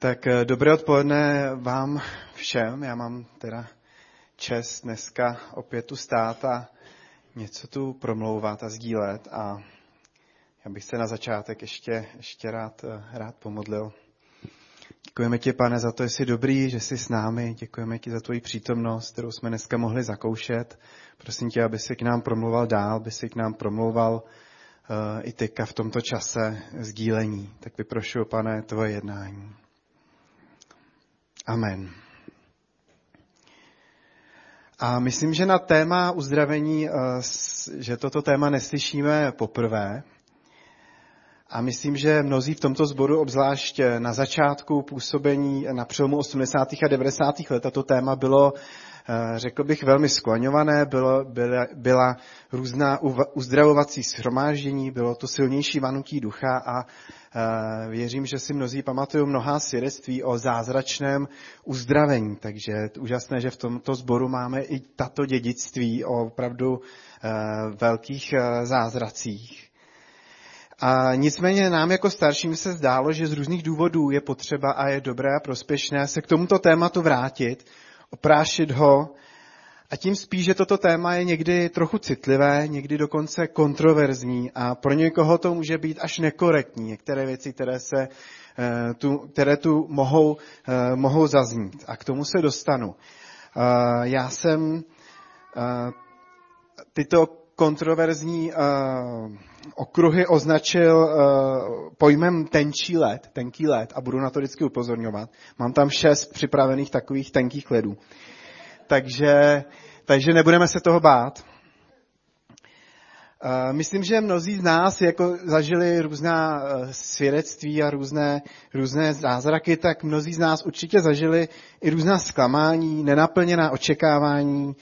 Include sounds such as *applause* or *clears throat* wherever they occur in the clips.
Tak eh, dobré odpoledne vám všem. Já mám teda čest dneska opět tu stát a něco tu promlouvat a sdílet. A já bych se na začátek ještě, ještě rád, eh, rád pomodlil. Děkujeme ti, pane, za to, že jsi dobrý, že jsi s námi. Děkujeme ti za tvoji přítomnost, kterou jsme dneska mohli zakoušet. Prosím tě, aby si k nám promluval dál, aby si k nám promlouval uh, i teďka v tomto čase sdílení. Tak vyprošuju, pane, tvoje jednání. Amen. A myslím, že na téma uzdravení, eh, že toto téma neslyšíme poprvé. A myslím, že mnozí v tomto sboru, obzvlášť na začátku působení na přelomu 80. a 90. let, toto téma bylo Eh, řekl bych, velmi skloňované. Bylo, byla, byla různá uzdravovací shromáždění, bylo to silnější vanutí ducha a eh, věřím, že si mnozí pamatují mnohá svědectví o zázračném uzdravení. Takže je úžasné, že v tomto sboru máme i tato dědictví o opravdu eh, velkých zázracích. A nicméně nám jako starším se zdálo, že z různých důvodů je potřeba a je dobré a prospěšné se k tomuto tématu vrátit, oprášit ho. A tím spíš, že toto téma je někdy trochu citlivé, někdy dokonce kontroverzní a pro někoho to může být až nekorektní. Některé věci, které, se, eh, tu, které tu mohou, eh, mohou zaznít. A k tomu se dostanu. Eh, já jsem tyto kontroverzní okruhy označil pojmem tenčí led, tenký led a budu na to vždycky upozorňovat. Mám tam šest připravených takových tenkých ledů. Takže, takže nebudeme se toho bát. Myslím, že mnozí z nás jako zažili různá svědectví a různé, různé zázraky, tak mnozí z nás určitě zažili i různá zklamání, nenaplněná očekávání,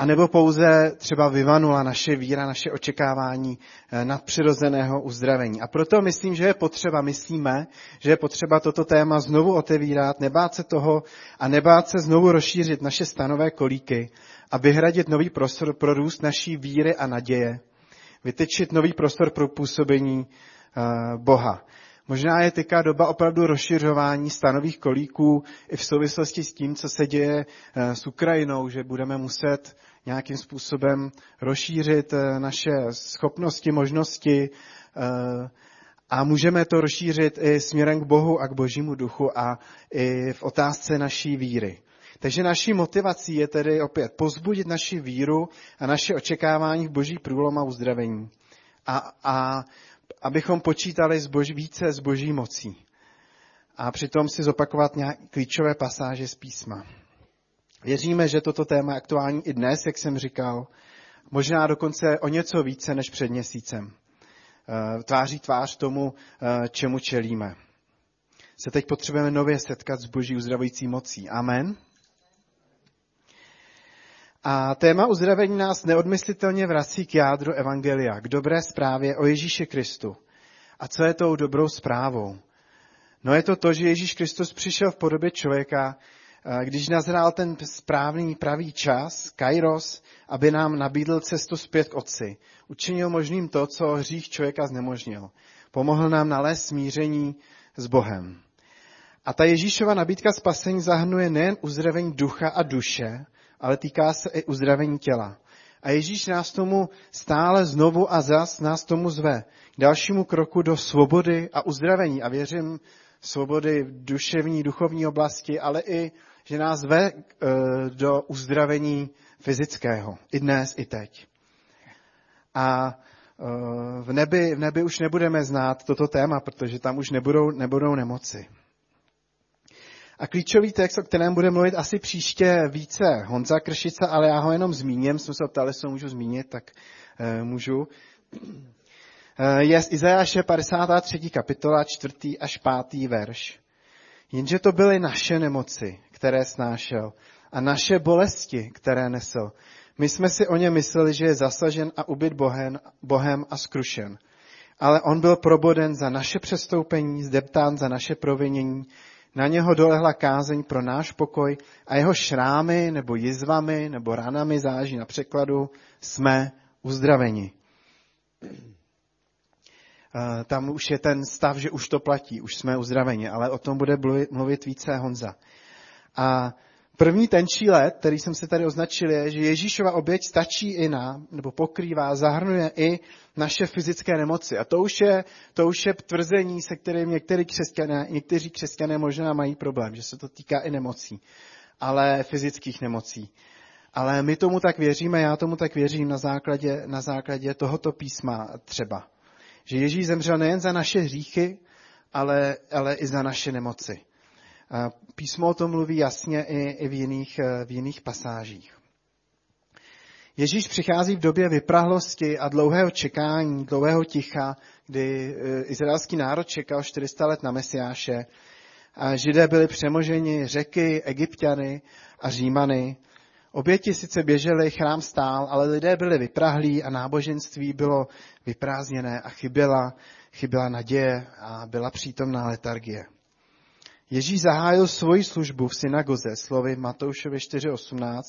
a nebo pouze třeba vyvanula naše víra, naše očekávání eh, nadpřirozeného uzdravení. A proto myslím, že je potřeba, myslíme, že je potřeba toto téma znovu otevírat, nebát se toho a nebát se znovu rozšířit naše stanové kolíky a vyhradit nový prostor pro růst naší víry a naděje, vytečit nový prostor pro působení eh, Boha. Možná je teďka doba opravdu rozšiřování stanových kolíků i v souvislosti s tím, co se děje eh, s Ukrajinou, že budeme muset nějakým způsobem rozšířit eh, naše schopnosti, možnosti eh, a můžeme to rozšířit i směrem k Bohu a k Božímu duchu a i v otázce naší víry. Takže naší motivací je tedy opět pozbudit naši víru a naše očekávání v boží průlom a uzdravení. A, a abychom počítali z boží, více s boží mocí. A přitom si zopakovat nějak klíčové pasáže z písma. Věříme, že toto téma je aktuální i dnes, jak jsem říkal, možná dokonce o něco více než před měsícem. Eh, tváří tvář tomu, eh, čemu čelíme. Se teď potřebujeme nově setkat s boží uzdravující mocí. Amen. A téma uzdravení nás neodmyslitelně vrací k jádru Evangelia, k dobré zprávě o Ježíši Kristu. A co je tou dobrou zprávou? No je to to, že Ježíš Kristus přišel v podobě člověka, když nazrál ten správný pravý čas, Kairos, aby nám nabídl cestu zpět k Otci. Učinil možným to, co hřích člověka znemožnil. Pomohl nám nalézt smíření s Bohem. A ta Ježíšova nabídka spasení zahrnuje nejen uzdravení ducha a duše, ale týká se i uzdravení těla. A Ježíš nás tomu stále znovu a zas nás tomu zve k dalšímu kroku do svobody a uzdravení. A věřím, svobody v duševní, duchovní oblasti, ale i že nás ve eh, do uzdravení fyzického. I dnes, i teď. A eh, v nebi, v nebi už nebudeme znát toto téma, protože tam už nebudou, nebudou nemoci. A klíčový text, o kterém bude mluvit asi příště více Honza Kršica, ale já ho jenom zmíním, jsme se ptali, jestli můžu zmínit, tak e, můžu. E, je z Izajáše 53. kapitola, 4. až 5. verš. Jenže to byly naše nemoci, které snášel a naše bolesti, které nesl. My jsme si o ně mysleli, že je zasažen a ubyt bohem, bohem a skrušen. Ale on byl proboden za naše přestoupení, zdeptán za naše provinění, na něho dolehla kázeň pro náš pokoj a jeho šrámy nebo jizvami nebo ranami, záží na překladu, jsme uzdraveni. Tam už je ten stav, že už to platí, už jsme uzdraveni, ale o tom bude mluvit více Honza. A První tenčí let, který jsem se tady označil, je, že Ježíšova oběť stačí i na, nebo pokrývá, zahrnuje i naše fyzické nemoci. A to už je, to už je tvrzení, se kterým některý křesťané, někteří křesťané možná mají problém, že se to týká i nemocí, ale fyzických nemocí. Ale my tomu tak věříme, já tomu tak věřím na základě, na základě tohoto písma třeba. Že Ježíš zemřel nejen za naše hříchy, ale, ale i za naše nemoci. Písmo o tom mluví jasně i, i v, jiných, eh, v jiných pasážích. Ježíš přichází v době vyprahlosti a dlouhého čekání, dlouhého ticha, kdy eh, izraelský národ čekal 400 let na Mesiáše. A židé byli přemoženi řeky, egyptiany a římany. Oběti sice běžely, chrám stál, ale lidé byli vyprahlí a náboženství bylo vyprázdněné a chyběla, chyběla naděje a byla přítomná letargie. Ježíš zahájil svoji službu v synagoze slovy Matoušovi 4.18.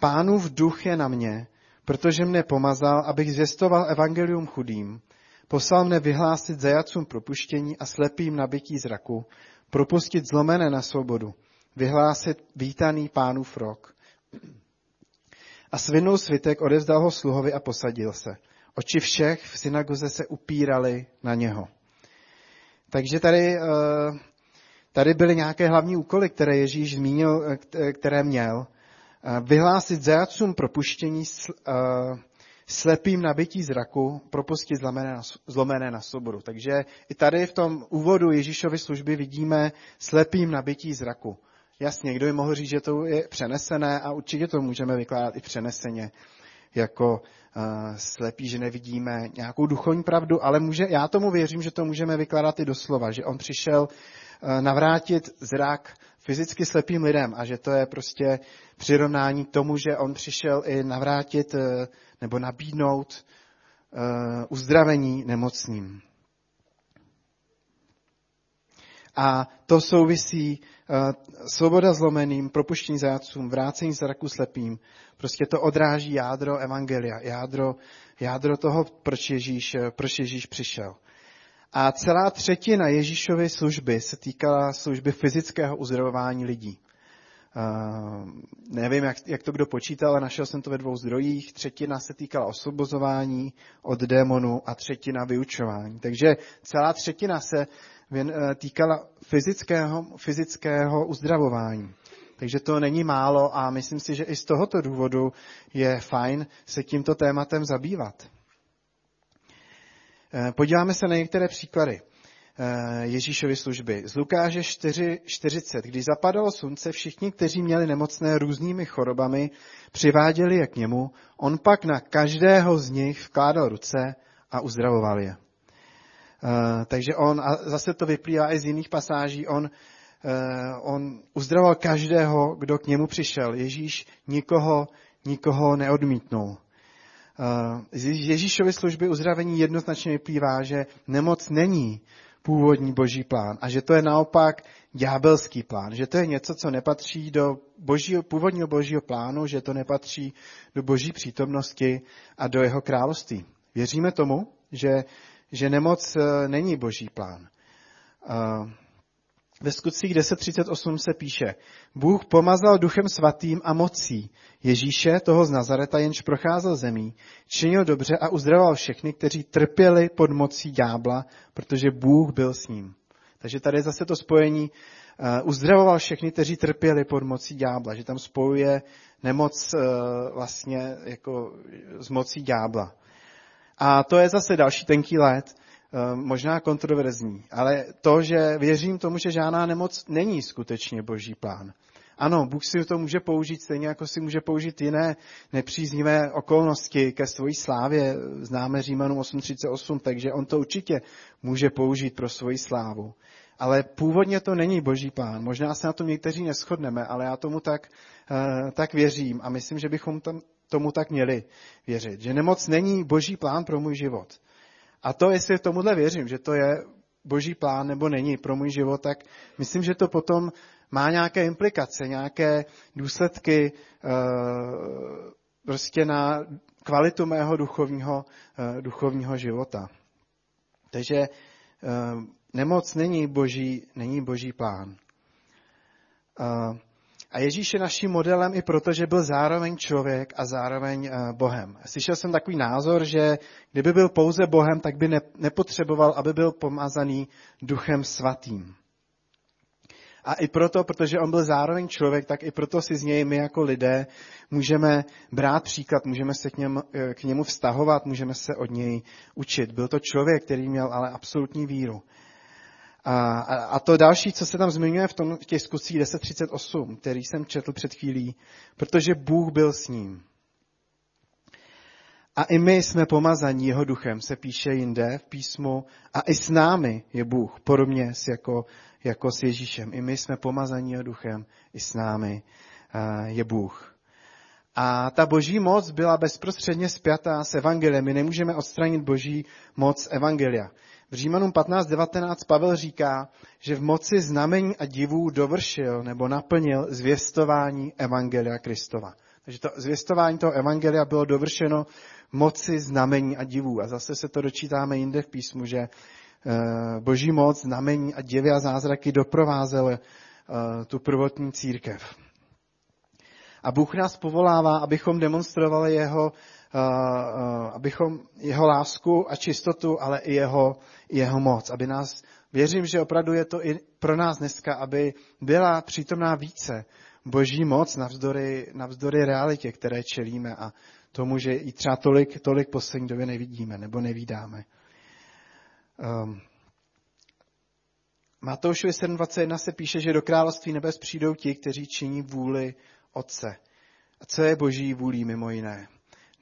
Pánův duch je na mě, protože mne pomazal, abych zvěstoval evangelium chudým. Poslal mne vyhlásit zajacům propuštění a slepým nabití zraku, propustit zlomené na svobodu, vyhlásit vítaný pánův rok. A svinul svitek odevzdal ho sluhovi a posadil se. Oči všech v synagoze se upírali na něho. Takže tady uh, Tady byly nějaké hlavní úkoly, které Ježíš zmínil, eh, eh, které měl. Eh, vyhlásit zajacům propuštění, slepým nabití zraku, propustit zlomené na, zlomené na svobodu. Takže i tady v tom úvodu Ježíšovy služby vidíme slepým nabití zraku. Jasně, kdo by mohl říct, že to je přenesené a určitě to můžeme vykládat i přeneseně jako uh, slepí, že nevidíme nějakou duchovní pravdu, ale může, já tomu věřím, že to můžeme vykládat i doslova, že on přišel Eh, navrátit zrak fyzicky slepým lidem a že to je prostě přirovnání k tomu, že on přišel i navrátit eh, nebo nabídnout eh, uzdravení nemocným. A to souvisí svoboda zlomeným, propuštění zajatcům, vrácení zraku slepým. Prostě to odráží jádro evangelia, jádro, jádro toho, proč Ježíš, proč Ježíš přišel. A celá třetina Ježíšovy služby se týkala služby fyzického uzdravování lidí. Uh, nevím, jak, jak to kdo počítal, ale našel jsem to ve dvou zdrojích. Třetina se týkala osvobozování od démonu a třetina vyučování. Takže celá třetina se uh, týkala fyzického, fyzického uzdravování. Takže to není málo a myslím si, že i z tohoto důvodu je fajn se tímto tématem zabývat. Eh, podíváme se na některé příklady eh, Ježíšovy služby. Z Lukáže 4.40. Když zapadalo slunce, všichni, kteří měli nemocné různými chorobami, přiváděli je k němu. On pak na každého z nich vkládal ruce a uzdravoval je. Eh, takže on, a zase to vyplývá i z jiných pasáží, on, on uzdravoval každého, kdo k němu přišel. Ježíš nikoho, nikoho neodmítnul. Z Ježíšovy služby uzdravení jednoznačně vyplývá, že nemoc není původní boží plán a že to je naopak ďábelský plán, že to je něco, co nepatří do božího, původního božího plánu, že to nepatří do boží přítomnosti a do jeho království. Věříme tomu, že, že nemoc eh, není boží plán. Ve skutcích 10.38 se píše, Bůh pomazal duchem svatým a mocí Ježíše, toho z Nazareta, jenž procházel zemí, činil dobře a uzdravoval všechny, kteří trpěli pod mocí ďábla, protože Bůh byl s ním. Takže tady je zase to spojení, uh, uzdravoval všechny, kteří trpěli pod mocí ďábla, že tam spojuje nemoc uh, vlastně jako s mocí ďábla. A to je zase další tenký let, Eh, možná kontroverzní, ale to, že věřím tomu, že žádná nemoc není skutečně boží plán. Ano, Bůh si to může použít stejně, jako si může použít jiné nepříznivé okolnosti ke svojí slávě. Známe Římanům 8.38, takže on to určitě může použít pro svoji slávu. Ale původně to není boží plán. Možná se na to někteří neschodneme, ale já tomu tak, uh, tak věřím a myslím, že bychom tam, tomu tak měli věřit. Že nemoc není boží plán pro můj život. A to, jestli tomuhle věřím, že to je boží plán nebo není pro můj život, tak myslím, že to potom má nějaké implikace, nějaké důsledky uh, prostě na kvalitu mého duchovního, uh, duchovního života. Takže nemoc není boží, není boží plán. A Ježíš je naším modelem i proto, že byl zároveň člověk a zároveň Bohem. Slyšel jsem takový názor, že kdyby byl pouze Bohem, tak by nepotřeboval, aby byl pomazaný duchem svatým. A i proto, protože on byl zároveň člověk, tak i proto si z něj my jako lidé můžeme brát příklad, můžeme se k němu, k němu vztahovat, můžeme se od něj učit. Byl to člověk, který měl ale absolutní víru. A, a to další, co se tam zmiňuje v, tom, v těch zkusích 1038, který jsem četl před chvílí, protože Bůh byl s ním. A i my jsme pomazaní jeho duchem, se píše jinde v písmu, a i s námi je Bůh, podobně jako, jako s Ježíšem. I my jsme pomazaní jeho duchem, i s námi je Bůh. A ta boží moc byla bezprostředně spjatá s evangeliem. My nemůžeme odstranit boží moc evangelia. V Římanům 15.19 Pavel říká, že v moci znamení a divů dovršil nebo naplnil zvěstování Evangelia Kristova. Takže to zvěstování toho Evangelia bylo dovršeno moci znamení a divů. A zase se to dočítáme jinde v písmu, že eh, boží moc, znamení a divy a zázraky doprovázely eh, tu prvotní církev. A Bůh nás povolává, abychom demonstrovali jeho, abychom jeho lásku a čistotu, ale i jeho, jeho moc. Aby nás, věřím, že opravdu je to i pro nás dneska, aby byla přítomná více boží moc navzdory, navzdory realitě, které čelíme a tomu, že i třeba tolik, tolik poslední době nevidíme nebo nevídáme. Um, Matoušovi 7.21 se píše, že do království nebes přijdou ti, kteří činí vůli Otce. A co je boží vůlí mimo jiné?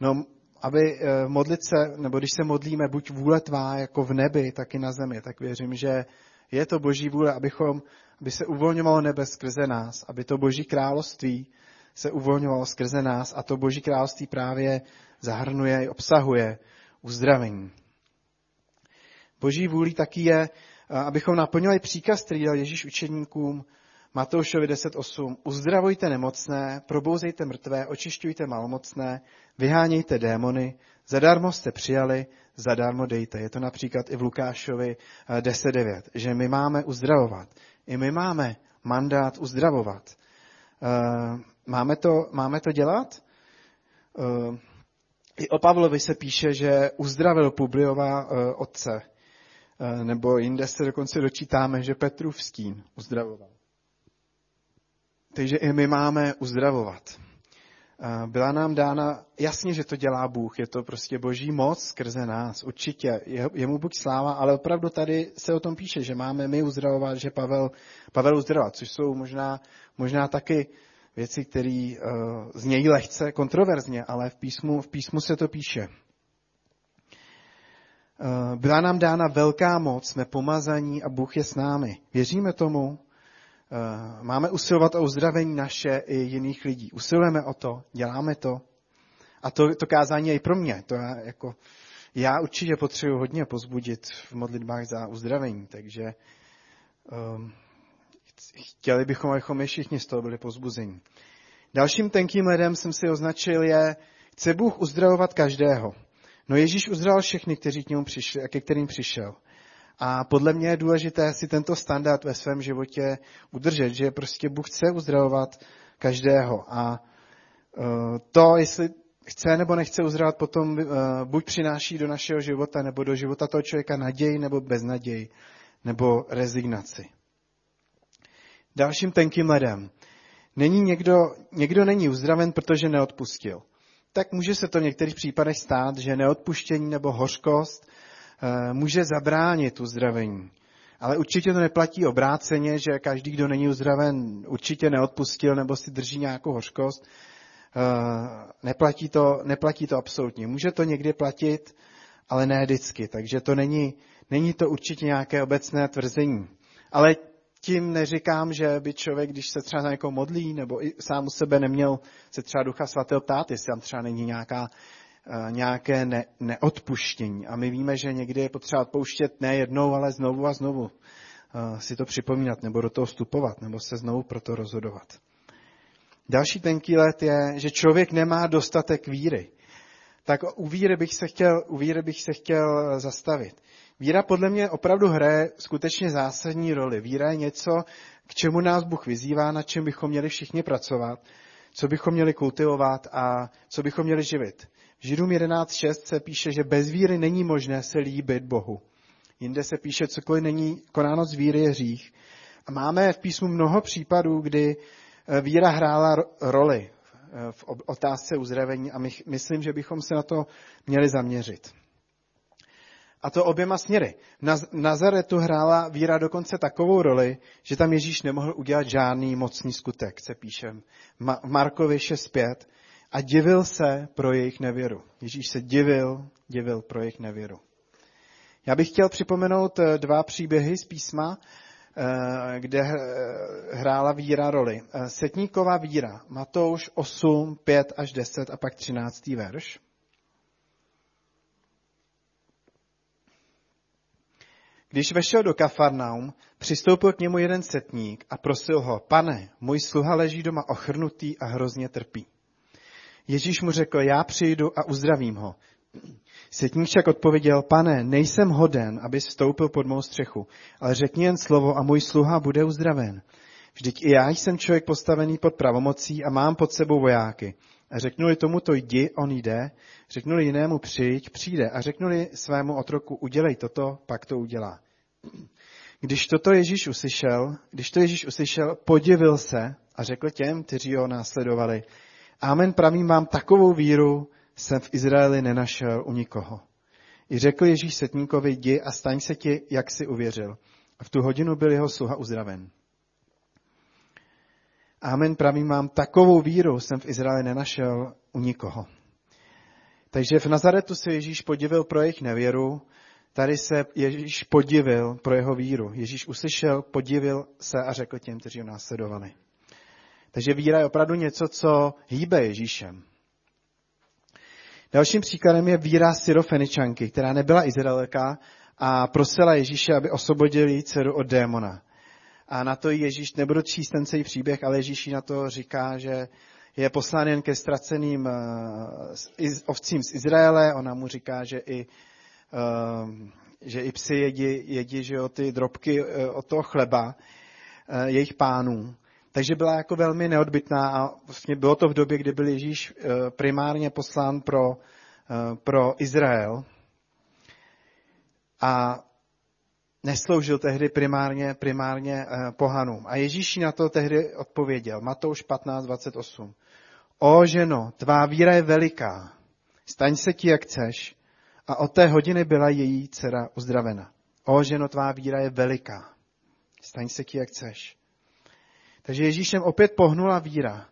No, aby eh, modlit se, nebo když se modlíme, buď vůle tvá jako v nebi, tak i na zemi, tak věřím, že je to boží vůle, abychom, aby se uvolňovalo nebe skrze nás, aby to boží království se uvolňovalo skrze nás a to boží království právě zahrnuje i obsahuje uzdravení. Boží vůlí taky je, eh, abychom naplňovali příkaz, který dal Ježíš učeníkům, Matoušovi 10.8. Uzdravujte nemocné, probouzejte mrtvé, očišťujte malomocné, vyhánějte démony, zadarmo jste přijali, zadarmo dejte. Je to například i v Lukášovi 10.9, eh, že my máme uzdravovat. I my máme mandát uzdravovat. Eh, máme to, máme to dělat? Eh, I o Pavlovi se píše, že uzdravil Publiova otce. Nebo jinde se dokonce dočítáme, že Petrův stín uzdravoval. Takže i my máme uzdravovat. Byla nám dána, jasně, že to dělá Bůh, je to prostě boží moc skrze nás, určitě, je, jemu buď sláva, ale opravdu tady se o tom píše, že máme my uzdravovat, že Pavel, Pavel uzdravovat, což jsou možná, možná taky věci, které uh, znějí lehce kontroverzně, ale v písmu, v písmu se to píše. Uh, byla nám dána velká moc, jsme pomazaní a Bůh je s námi. Věříme tomu? Eh, máme usilovat o uzdravení naše i jiných lidí. Usilujeme o to, děláme to. A to, to kázání je i pro mě. To já, jako, já určitě potřebuji hodně pozbudit v modlitbách za uzdravení, takže um, chtěli bychom, abychom my všichni z toho byli pozbuzení. Dalším tenkým ledem jsem si označil je, chce Bůh uzdravovat každého. No Ježíš uzdravil všechny, kteří k němu přišli a ke kterým přišel. A podle mě je důležité si tento standard ve svém životě udržet, že prostě Bůh chce uzdravovat každého. A e, to, jestli chce nebo nechce uzdravovat, potom e, buď přináší do našeho života nebo do života toho člověka naději nebo beznaději nebo rezignaci. Dalším tenkým ledem. Není někdo, někdo není uzdraven, protože neodpustil. Tak může se to v některých případech stát, že neodpuštění nebo hořkost může zabránit uzdravení. Ale určitě to neplatí obráceně, že každý, kdo není uzdraven, určitě neodpustil nebo si drží nějakou hořkost. Eh, neplatí to, neplatí to absolutně. Může to někdy platit, ale ne vždycky. Takže to není, není to určitě nějaké obecné tvrzení. Ale tím neříkám, že by člověk, když se třeba na někoho modlí, nebo i sám u sebe neměl se třeba Ducha Svatého ptát, jestli tam třeba není nějaká Eh, nějaké ne, neodpuštění. A my víme, že někdy je potřeba odpouštět ne jednou, ale znovu a znovu eh, si to připomínat, nebo do toho vstupovat, nebo se znovu pro to rozhodovat. Další tenký let je, že člověk nemá dostatek víry. Tak u víry bych se chtěl, u víry bych se chtěl zastavit. Víra podle mě opravdu hraje skutečně zásadní roli. Víra je něco, k čemu nás Bůh vyzývá, na čem bychom měli všichni pracovat, co bychom měli kultivovat a co bychom měli živit. Židům 11.6 se píše, že bez víry není možné se líbit Bohu. Jinde se píše, cokoliv není konáno z víry je hřích. A máme v písmu mnoho případů, kdy eh, víra hrála roli eh, v otázce uzdravení a my, myslím, že bychom se na to měli zaměřit. A to oběma směry. Na Nazaretu hrála víra dokonce takovou roli, že tam Ježíš nemohl udělat žádný mocný skutek, se píše v Markovi 6.5. A divil se pro jejich nevěru. Ježíš se divil, divil pro jejich nevěru. Já bych chtěl připomenout eh, dva příběhy z písma, eh, kde eh, hrála víra roli. Setníková víra, Matouš 8, 5 až 10 a pak 13. verš. Když vešel do Kafarnaum, přistoupil k němu jeden setník a prosil ho, pane, můj sluha leží doma ochrnutý a hrozně trpí. Ježíš mu řekl, já přijdu a uzdravím ho. Setník však odpověděl, pane, nejsem hoden, aby vstoupil pod mou střechu, ale řekni jen slovo a můj sluha bude uzdraven. Vždyť i já jsem člověk postavený pod pravomocí a mám pod sebou vojáky. A řeknuli tomuto jdi, on jde, řeknuli jinému přijď, přijde a řeknuli svému otroku udělej toto, pak to udělá. Když toto Ježíš uslyšel, když to Ježíš uslyšel, podivil se a řekl těm, kteří ho následovali, Amen, pravím vám, takovou víru jsem v Izraeli nenašel u nikoho. I řekl Ježíš setníkovi, jdi a staň se ti, jak si uvěřil. A v tu hodinu byl jeho sluha uzdraven. Amen, pravím vám, takovou víru jsem v Izraeli nenašel u nikoho. Takže v Nazaretu se Ježíš podivil pro jejich nevěru, tady se Ježíš podivil pro jeho víru. Ježíš uslyšel, podivil se a řekl těm, kteří ho následovali. Takže víra je opravdu něco, co hýbe Ježíšem. Dalším příkladem je víra Syrofeničanky, která nebyla Izraelka a prosila Ježíše, aby osvobodil její dceru od démona. A na to Ježíš, nebudu číst ten celý příběh, ale Ježíš na to říká, že je poslán jen ke ztraceným uh, ovcím z Izraele. Ona mu říká, že i, uh, že i psy jedí, jedí že jo, ty drobky uh, od toho chleba uh, jejich pánů. Takže byla jako velmi neodbitná a vlastně bylo to v době, kdy byl Ježíš uh, primárně poslán pro, uh, pro Izrael. A nesloužil tehdy primárně, primárně uh, pohanům. A Ježíš na to tehdy odpověděl. Matouš 15.28. O ženo, tvá víra je veliká, staň se ti, jak chceš. A od té hodiny byla její dcera uzdravena. O ženo, tvá víra je veliká, staň se ti, jak chceš. Takže Ježíšem opět pohnula víra.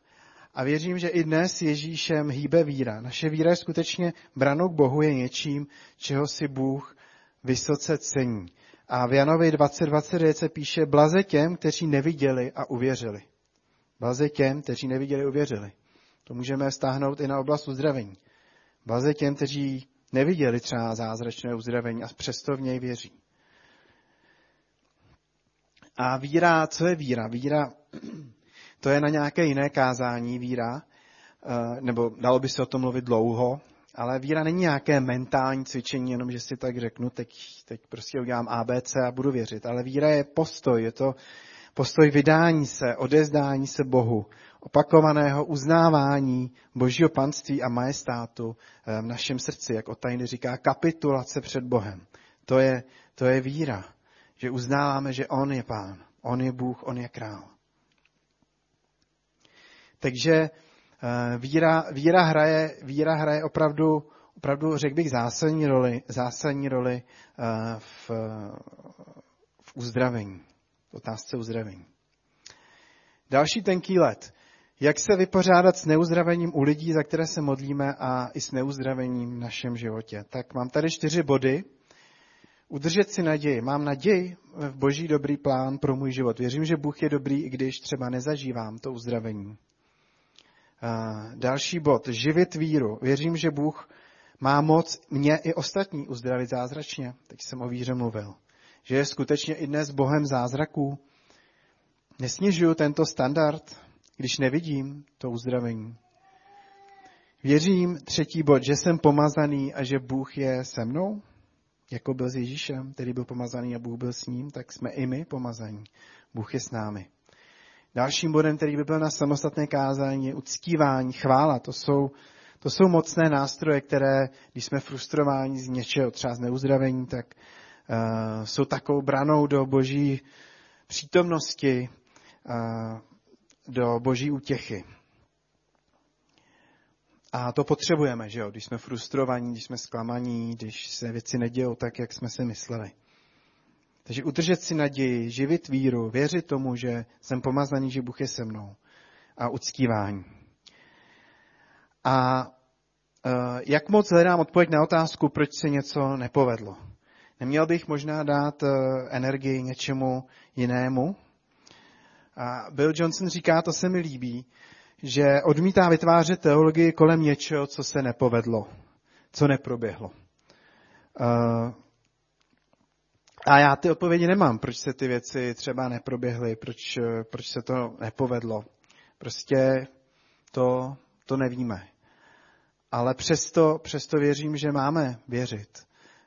A věřím, že i dnes Ježíšem hýbe víra. Naše víra je skutečně branou k Bohu, je něčím, čeho si Bůh vysoce cení. A v Janovi 20.29 se píše, blaze těm, kteří neviděli a uvěřili. Blaze těm, kteří neviděli a uvěřili. To můžeme stáhnout i na oblast uzdravení. Blaze těm, kteří neviděli třeba zázračné uzdravení a přesto v něj věří. A víra, co je víra? Víra, *clears throat* to je na nějaké jiné kázání víra, eh, nebo dalo by se o tom mluvit dlouho, ale víra není nějaké mentální cvičení, jenom že si tak řeknu, teď, teď prostě udělám ABC a budu věřit. Ale víra je postoj, je to postoj vydání se, odezdání se Bohu, opakovaného uznávání Božího panství a majestátu eh, v našem srdci, jak Otajny říká, kapitulace před Bohem. To je, to je víra, že uznáváme, že On je Pán, On je Bůh, On je král. Takže eh, víra, víra, hraje, víra hraje opravdu, opravdu, řekl bych, zásadní roli, zásadní roli eh, v, v uzdravení, v otázce uzdravení. Další tenký let. Jak se vypořádat s neuzdravením u lidí, za které se modlíme a i s neuzdravením v našem životě? Tak mám tady čtyři body. Udržet si naději. Mám naději v boží dobrý plán pro můj život. Věřím, že Bůh je dobrý, i když třeba nezažívám to uzdravení. Další bod. Živit víru. Věřím, že Bůh má moc mě i ostatní uzdravit zázračně. Teď jsem o víře mluvil. Že je skutečně i dnes Bohem zázraků. Nesnižuju tento standard, když nevidím to uzdravení. Věřím, třetí bod, že jsem pomazaný a že Bůh je se mnou. jako byl s Ježíšem, který byl pomazaný a Bůh byl s ním, tak jsme i my pomazaní. Bůh je s námi. Dalším bodem, který by byl na samostatné kázání, je uctívání, chvála. To jsou, to jsou mocné nástroje, které, když jsme frustrováni z něčeho, třeba z neuzdravení, tak uh, jsou takovou branou do boží přítomnosti, uh, do boží útěchy. A to potřebujeme, že jo? Když jsme frustrovaní, když jsme zklamaní, když se věci nedějou tak, jak jsme si mysleli. Takže udržet si naději, živit víru, věřit tomu, že jsem pomazaný, že Bůh je se mnou. A uctívání. A uh, jak moc hledám odpověď na otázku, proč se něco nepovedlo? Neměl bych možná dát uh, energii něčemu jinému? A Bill Johnson říká, to se mi líbí, že odmítá vytvářet teologii kolem něčeho, co se nepovedlo, co neproběhlo. A já ty odpovědi nemám, proč se ty věci třeba neproběhly, proč, proč se to nepovedlo. Prostě to, to nevíme. Ale přesto, přesto věřím, že máme věřit,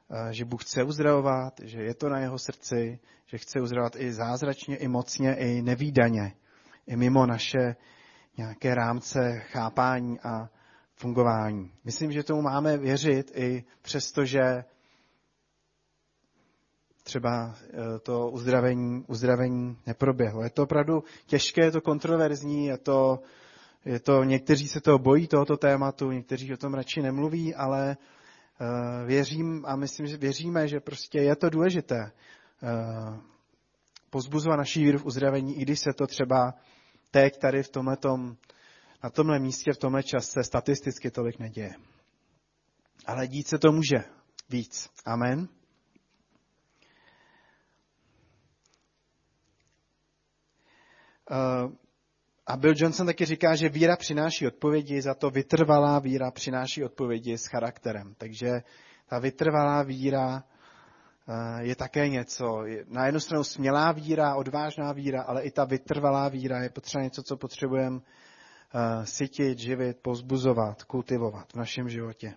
uh, že Bůh chce uzdravovat, že je to na jeho srdci, že chce uzdravovat i zázračně, i mocně, i nevýdaně, i mimo naše nějaké rámce chápání a fungování. Myslím, že tomu máme věřit i přesto, že třeba eh, to uzdravení, uzdravení neproběhlo. Je to opravdu těžké, je to kontroverzní, je to, je to, někteří se toho bojí tohoto tématu, někteří o tom radši nemluví, ale uh, věřím a myslím, že věříme, že prostě je to důležité uh, pozbuzovat naší víru v uzdravení, i když se to třeba teď tady v tomhletom, na tomhle místě, v tomhle čase statisticky tolik neděje. Ale dít se to může víc. Amen. A Bill Johnson taky říká, že víra přináší odpovědi, za to vytrvalá víra přináší odpovědi s charakterem. Takže ta vytrvalá víra je také něco. Na jednu stranu smělá víra, odvážná víra, ale i ta vytrvalá víra je potřeba něco, co potřebujeme sytit, živit, pozbuzovat, kultivovat v našem životě.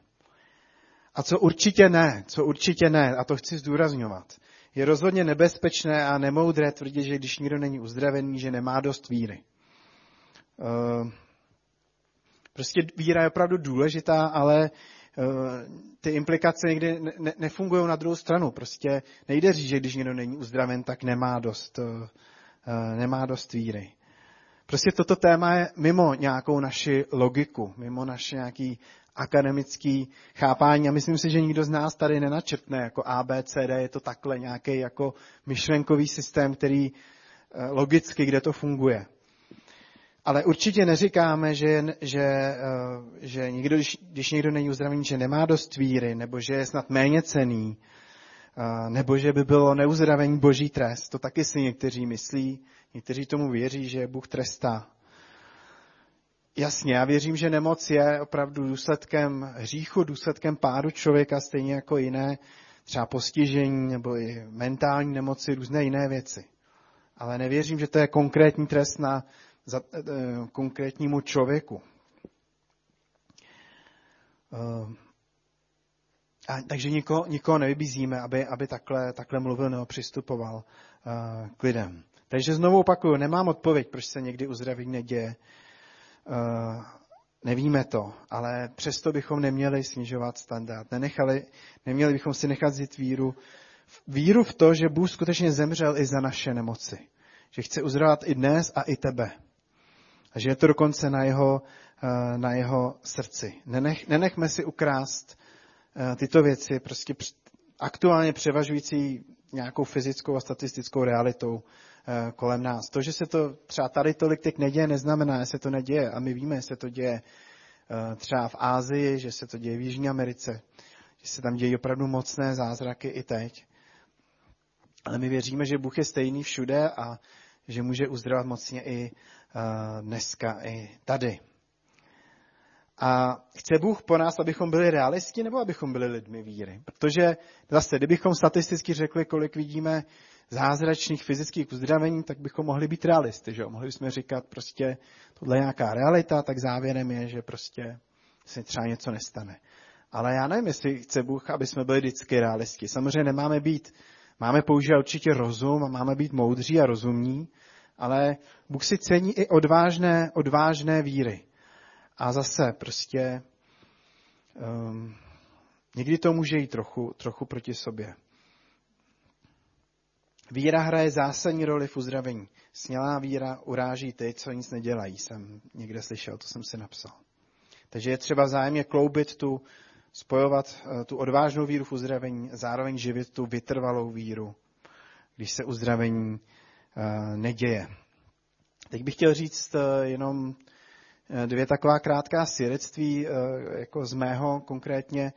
A co určitě ne, co určitě ne, a to chci zdůrazňovat, je rozhodně nebezpečné a nemoudré tvrdit, že když někdo není uzdravený, že nemá dost víry. Prostě víra je opravdu důležitá, ale Eh, ty implikace někdy ne, nefungují na druhou stranu. Prostě nejde říct, že když někdo není uzdraven, tak nemá dost, eh, eh, nemá dost víry. Prostě toto téma je mimo nějakou naši logiku, mimo naše nějaký akademický chápání a myslím si, že nikdo z nás tady nenačrtne jako A, B, C, D, je to takhle nějaký jako myšlenkový systém, který logicky, kde to funguje. Ale určitě neříkáme, že, že, eh, že někdo, když, když někdo není uzdravený, že nemá dost víry, nebo že je snad méně cený, eh, nebo že by bylo neuzdravení boží trest. To taky si někteří myslí, někteří tomu věří, že Bůh trestá. Jasně, já věřím, že nemoc je opravdu důsledkem hříchu, důsledkem pádu člověka, stejně jako jiné třeba postižení nebo i mentální nemoci, různé jiné věci. Ale nevěřím, že to je konkrétní trest na za, eh, konkrétnímu člověku. Eh, a, takže nikoho, nikoho nevybízíme, aby, aby takhle, takhle mluvil nebo přistupoval uh, k lidem. Takže znovu opakuju, nemám odpověď, proč se někdy uzdravení neděje. Uh, nevíme to, ale přesto bychom neměli snižovat standard. Nenechali, neměli bychom si nechat zjít víru, víru v to, že Bůh skutečně zemřel i za naše nemoci. Že chce uzdravovat i dnes a i tebe. A že je to dokonce na jeho, eh, na jeho srdci. Nenech, nenechme si ukrást eh, tyto věci prostě aktuálně převažující nějakou fyzickou a statistickou realitou eh, kolem nás. To, že se to třeba tady tolik teď neděje, neznamená, že se to neděje. A my víme, že se to děje třeba v Ázii, že se to děje v Jižní Americe, že se tam dějí opravdu mocné zázraky i teď. Ale my věříme, že Bůh je stejný všude a že může uzdravovat mocně i dneska i tady. A chce Bůh po nás, abychom byli realisti, nebo abychom byli lidmi víry? Protože zase, kdybychom statisticky řekli, kolik vidíme zázračných fyzických uzdravení, tak bychom mohli být realisty, že Mohli bychom říkat prostě, tohle je nějaká realita, tak závěrem je, že prostě se třeba něco nestane. Ale já nevím, jestli chce Bůh, aby jsme byli vždycky realisti. Samozřejmě nemáme být, máme používat určitě rozum a máme být moudří a rozumní, ale Bůh si cení i odvážné, odvážné víry. A zase prostě um, někdy to může jít trochu, trochu proti sobě. Víra hraje zásadní roli v uzdravení. Snělá víra uráží ty, co nic nedělají, jsem někde slyšel, to jsem si napsal. Takže je třeba zájemně kloubit tu, spojovat eh, tu odvážnou víru v uzdravení, zároveň živit tu vytrvalou víru, když se uzdravení eh, neděje. Teď bych chtěl říct eh, jenom dvě taková krátká svědectví, jako z mého konkrétně,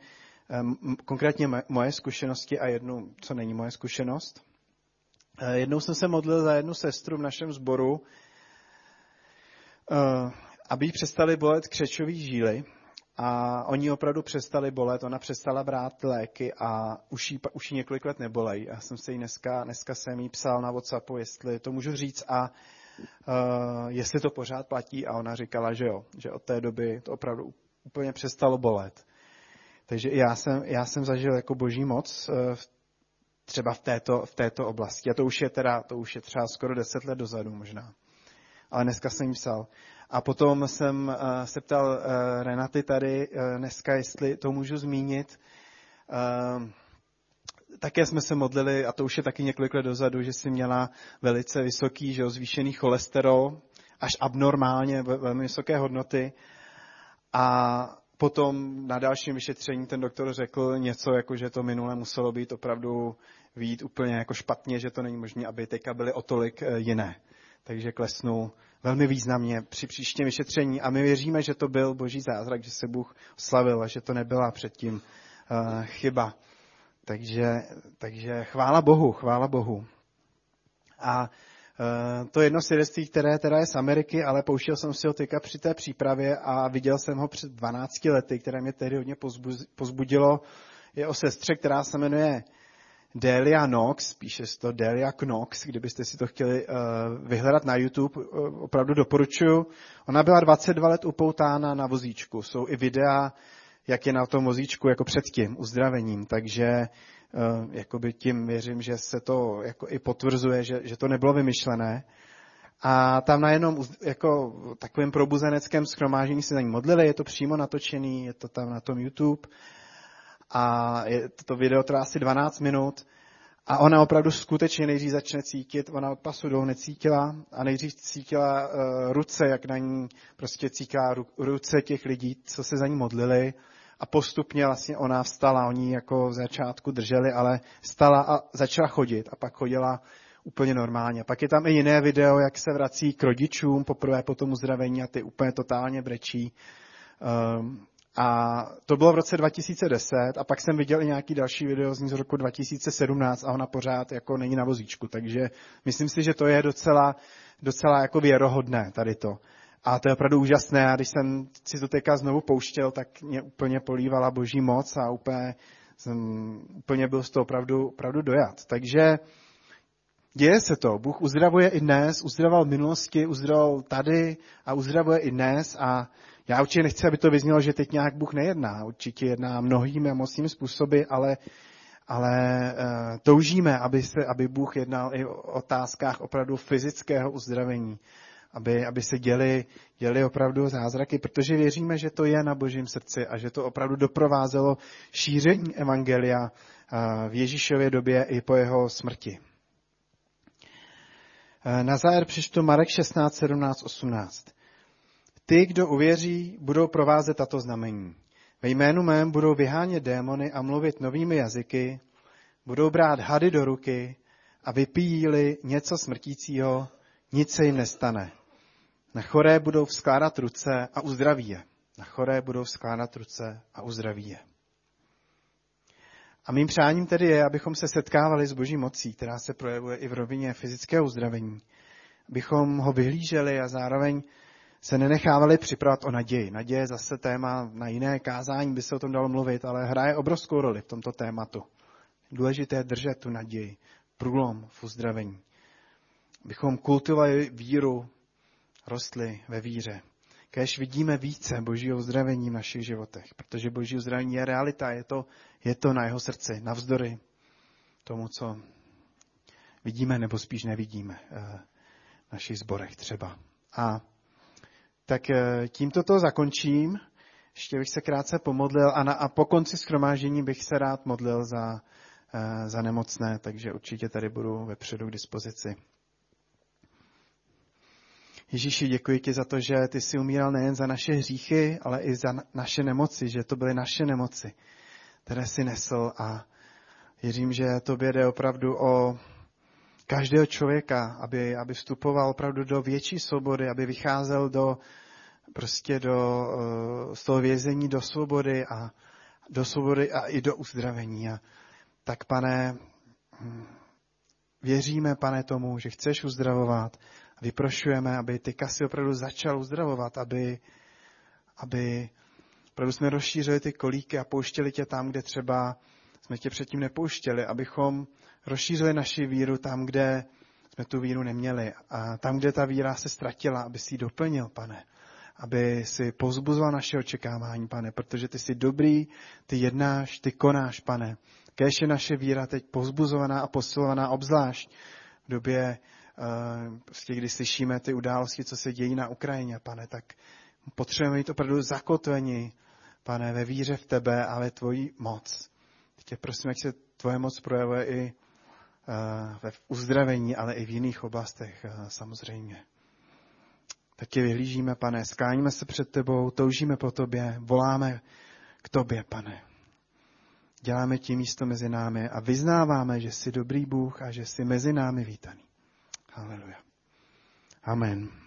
konkrétně moje zkušenosti a jednu, co není moje zkušenost. Jednou jsem se modlil za jednu sestru v našem sboru, aby jí přestali bolet křečový žíly a oni opravdu přestali bolet, ona přestala brát léky a už jí, už jí několik let nebolej. Já jsem se jí dneska, dneska jsem jí psal na Whatsappu, jestli to můžu říct a uh, jestli to pořád platí a ona říkala, že jo, že od té doby to opravdu úplně přestalo bolet. Takže já jsem, já jsem zažil jako boží moc uh, třeba v této, v této oblasti. A to už je teda, to už je třeba skoro deset let dozadu možná. Ale dneska jsem jí psal. A potom jsem uh, se ptal uh, Renaty tady uh, dneska, jestli to můžu zmínit. Uh, také jsme se modlili, a to už je taky několik let dozadu, že si měla velice vysoký, že zvýšený cholesterol, až abnormálně, velmi vysoké hodnoty. A potom na dalším vyšetření ten doktor řekl něco, jako že to minule muselo být opravdu vít úplně jako špatně, že to není možné, aby teďka byly o tolik jiné. Takže klesnul velmi významně při příštím vyšetření a my věříme, že to byl boží zázrak, že se Bůh slavil a že to nebyla předtím uh, chyba. Takže, takže chvála Bohu, chvála Bohu. A to jedno svědectví, které teda je z Ameriky, ale pouštěl jsem si ho teďka při té přípravě a viděl jsem ho před 12 lety, které mě tehdy hodně pozbudilo. Je o sestře, která se jmenuje Delia Knox, píše se to Delia Knox, kdybyste si to chtěli uh, vyhledat na YouTube, uh, opravdu doporučuju. Ona byla 22 let upoutána na vozíčku. Jsou i videa, jak je na tom vozíčku jako před tím uzdravením, takže jakoby tím věřím, že se to jako i potvrzuje, že, že to nebylo vymyšlené. A tam na jenom jako takovém probuzeneckém schromáždění se za ní modlili, je to přímo natočený, je to tam na tom YouTube. A je, to video trvá asi 12 minut. A ona opravdu skutečně nejdřív začne cítit, ona od pasu dolů necítila a nejdřív cítila uh, ruce, jak na ní prostě cítila ru, ruce těch lidí, co se za ní modlili a postupně vlastně ona vstala, oni jako v začátku drželi, ale stala a začala chodit a pak chodila úplně normálně. Pak je tam i jiné video, jak se vrací k rodičům poprvé po tomu uzdravení a ty úplně totálně brečí. Um, a to bylo v roce 2010 a pak jsem viděl i nějaký další video z ní z roku 2017 a ona pořád jako není na vozíčku, takže myslím si, že to je docela, docela jako věrohodné tady to. A to je opravdu úžasné a když jsem si to teďka znovu pouštěl, tak mě úplně polívala boží moc a úplně, jsem, úplně byl z toho opravdu, opravdu dojat. Takže děje se to. Bůh uzdravuje i dnes, uzdravoval v minulosti, uzdravoval tady a uzdravuje i dnes a já určitě nechci, aby to vyznělo, že teď nějak Bůh nejedná. Určitě jedná mnohými a mocnými způsoby, ale, ale uh, toužíme, aby, se, aby Bůh jednal i o otázkách opravdu fyzického uzdravení. Aby, aby se děli, děli opravdu zázraky, protože věříme, že to je na božím srdci a že to opravdu doprovázelo šíření evangelia v Ježíšově době i po jeho smrti. Na závěr přečtu Marek 16, 17, 18. Ty, kdo uvěří, budou provázet tato znamení. Ve jménu mém budou vyhánět démony a mluvit novými jazyky, budou brát hady do ruky a vypíjí něco smrtícího, nic se jim nestane. Na choré budou vzkládat ruce a uzdraví je. Na choré budou vzkládat ruce a uzdraví je. A mým přáním tedy je, abychom se setkávali s boží mocí, která se projevuje i v rovině fyzického uzdravení. Abychom ho vyhlíželi a zároveň se nenechávali připravovat o naději. Naděje je zase téma na jiné kázání, by se o tom dalo mluvit, ale hraje obrovskou roli v tomto tématu. Důležité držet tu naději, průlom v uzdravení. Bychom kultivovali víru, rostli ve víře. kež vidíme více božího uzdravení v našich životech, protože boží uzdravení je realita, je to, je to na jeho srdci, navzdory tomu, co vidíme nebo spíš nevidíme eh, v našich zborech třeba. A tak eh, tímto to zakončím. Ještě bych se krátce pomodlil a, na, a po konci schromáždění bych se rád modlil za, eh, za nemocné, takže určitě tady budu vepředu k dispozici. Ježíši, děkuji ti za to, že ty jsi umíral nejen za naše hříchy, ale i za naše nemoci, že to byly naše nemoci, které jsi nesl a věřím, že tobě jde opravdu o každého člověka, aby, aby vstupoval opravdu do větší svobody, aby vycházel do, prostě do, eh, z toho vězení do svobody a do svobody a i do uzdravení. A tak, pane, hm, věříme, pane, tomu, že chceš uzdravovat. Vyprošujeme, aby ty kasy opravdu začal uzdravovat, aby, aby opravdu jsme rozšířili ty kolíky a pouštěli tě tam, kde třeba jsme tě předtím nepouštěli, abychom rozšířili naši víru tam, kde jsme tu víru neměli. A tam, kde ta víra se ztratila, aby si ji doplnil, pane. Aby si pozbuzoval naše očekávání, pane, protože ty jsi dobrý, ty jednáš, ty konáš, pane. Kéž je naše víra teď pozbuzovaná a posilovaná obzvlášť v době, prostě, kdy slyšíme ty události, co se dějí na Ukrajině, pane, tak potřebujeme být opravdu zakotveni, pane, ve víře v tebe a ve tvoji moc. Tě prosím, jak se tvoje moc projevuje i uh, ve uzdravení, ale i v jiných oblastech uh, samozřejmě. Tak tě vyhlížíme, pane, skáníme se před tebou, toužíme po tobě, voláme k tobě, pane. Děláme ti místo mezi námi a vyznáváme, že jsi dobrý Bůh a že jsi mezi námi vítaný. Haleluja. Amen.